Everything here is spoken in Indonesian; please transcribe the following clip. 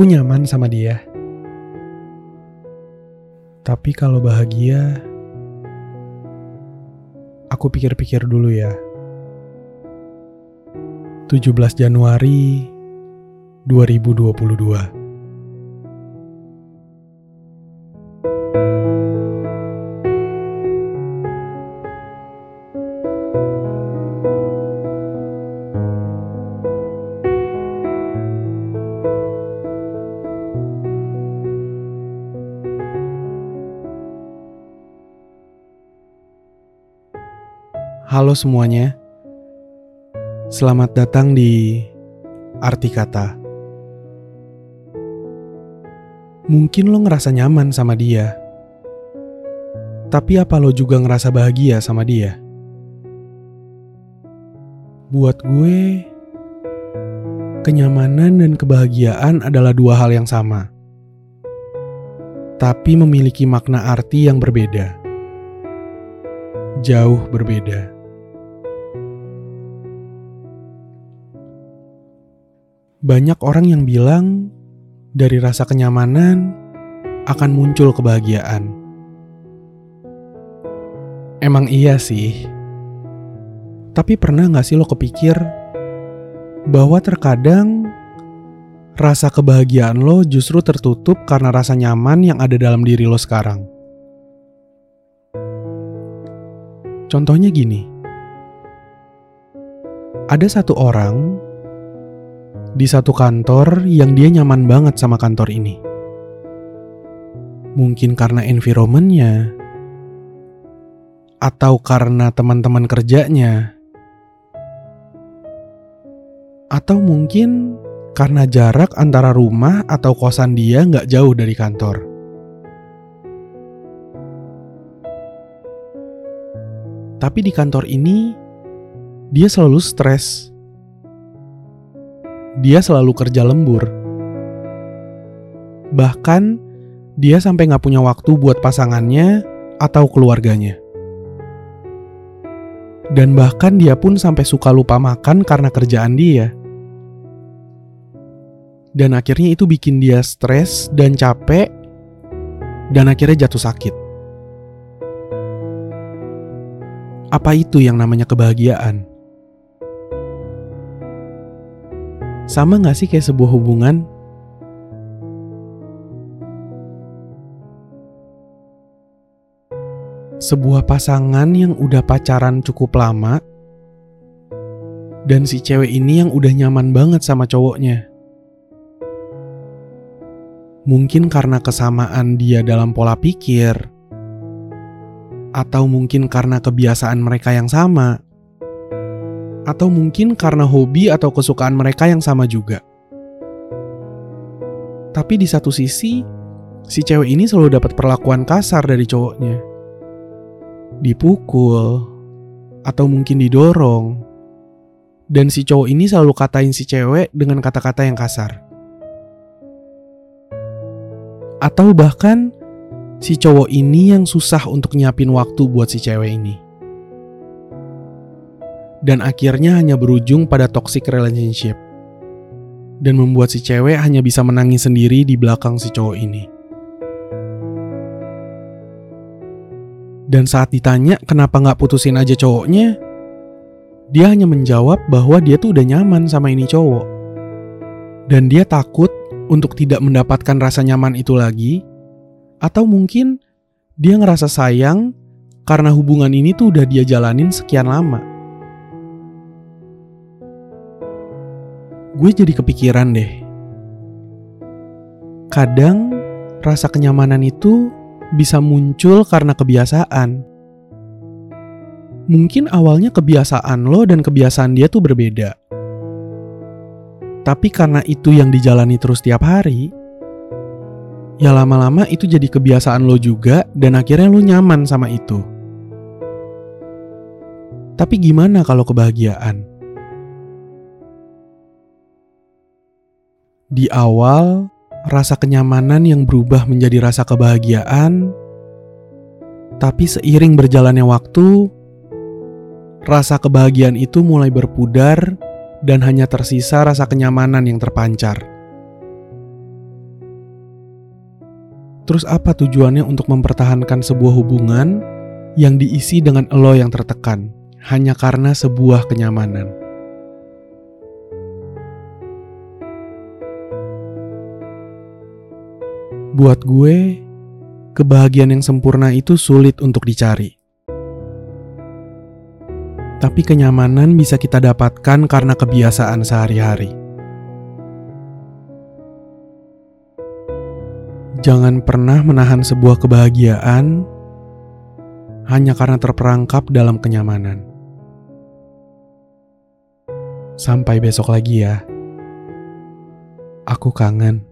Aku nyaman sama dia. Tapi kalau bahagia, aku pikir-pikir dulu ya. 17 Januari 2022 Halo semuanya, selamat datang di Arti Kata. Mungkin lo ngerasa nyaman sama dia, tapi apa lo juga ngerasa bahagia sama dia? Buat gue, kenyamanan dan kebahagiaan adalah dua hal yang sama, tapi memiliki makna arti yang berbeda jauh berbeda. Banyak orang yang bilang dari rasa kenyamanan akan muncul kebahagiaan. Emang iya sih. Tapi pernah gak sih lo kepikir bahwa terkadang rasa kebahagiaan lo justru tertutup karena rasa nyaman yang ada dalam diri lo sekarang? Contohnya gini. Ada satu orang di satu kantor yang dia nyaman banget sama kantor ini. Mungkin karena environmentnya, atau karena teman-teman kerjanya, atau mungkin karena jarak antara rumah atau kosan dia nggak jauh dari kantor. Tapi di kantor ini, dia selalu stres dia selalu kerja lembur. Bahkan, dia sampai nggak punya waktu buat pasangannya atau keluarganya. Dan bahkan dia pun sampai suka lupa makan karena kerjaan dia. Dan akhirnya itu bikin dia stres dan capek, dan akhirnya jatuh sakit. Apa itu yang namanya kebahagiaan? Sama gak sih kayak sebuah hubungan? Sebuah pasangan yang udah pacaran cukup lama dan si cewek ini yang udah nyaman banget sama cowoknya. Mungkin karena kesamaan dia dalam pola pikir, atau mungkin karena kebiasaan mereka yang sama atau mungkin karena hobi atau kesukaan mereka yang sama juga. Tapi di satu sisi, si cewek ini selalu dapat perlakuan kasar dari cowoknya. Dipukul, atau mungkin didorong. Dan si cowok ini selalu katain si cewek dengan kata-kata yang kasar. Atau bahkan si cowok ini yang susah untuk nyiapin waktu buat si cewek ini dan akhirnya hanya berujung pada toxic relationship. Dan membuat si cewek hanya bisa menangis sendiri di belakang si cowok ini. Dan saat ditanya kenapa nggak putusin aja cowoknya, dia hanya menjawab bahwa dia tuh udah nyaman sama ini cowok. Dan dia takut untuk tidak mendapatkan rasa nyaman itu lagi, atau mungkin dia ngerasa sayang karena hubungan ini tuh udah dia jalanin sekian lama. Gue jadi kepikiran deh. Kadang rasa kenyamanan itu bisa muncul karena kebiasaan. Mungkin awalnya kebiasaan lo dan kebiasaan dia tuh berbeda. Tapi karena itu yang dijalani terus tiap hari, ya lama-lama itu jadi kebiasaan lo juga dan akhirnya lo nyaman sama itu. Tapi gimana kalau kebahagiaan? Di awal, rasa kenyamanan yang berubah menjadi rasa kebahagiaan, tapi seiring berjalannya waktu, rasa kebahagiaan itu mulai berpudar dan hanya tersisa rasa kenyamanan yang terpancar. Terus apa tujuannya untuk mempertahankan sebuah hubungan yang diisi dengan elo yang tertekan hanya karena sebuah kenyamanan? Buat gue, kebahagiaan yang sempurna itu sulit untuk dicari. Tapi kenyamanan bisa kita dapatkan karena kebiasaan sehari-hari. Jangan pernah menahan sebuah kebahagiaan hanya karena terperangkap dalam kenyamanan. Sampai besok lagi ya. Aku kangen.